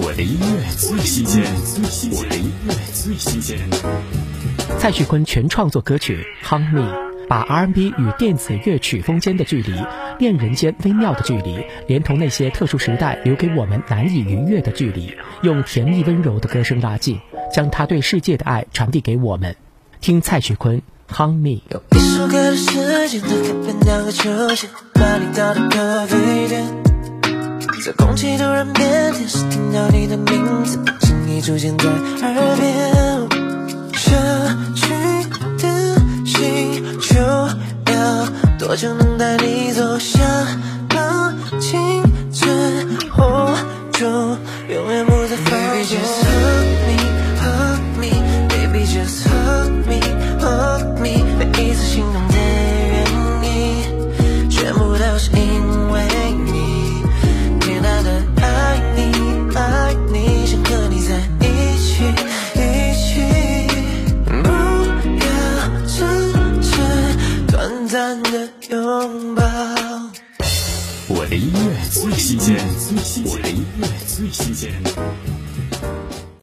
我的音乐最新鲜，我的音乐最新鲜。蔡徐坤全创作歌曲《Hung Me》，把 R&B 与电子乐曲风间的距离、恋人间微妙的距离，连同那些特殊时代留给我们难以逾越的距离，用甜蜜温柔的歌声拉近，将他对世界的爱传递给我们。听蔡徐坤《Hung Me》。用一首歌的时间，能改变两个秋千，把你到的咖啡店。在空气突然变甜时，听到你的名字，轻易出现在耳边。下去的心就要多久能带你走向那青春火种，永远不再放纵。Baby just hug me, hug me, baby just hug me, hug me，每一次心动的原因，全部都是因短暂的拥抱。我的音乐最新鲜，我的音乐最新鲜。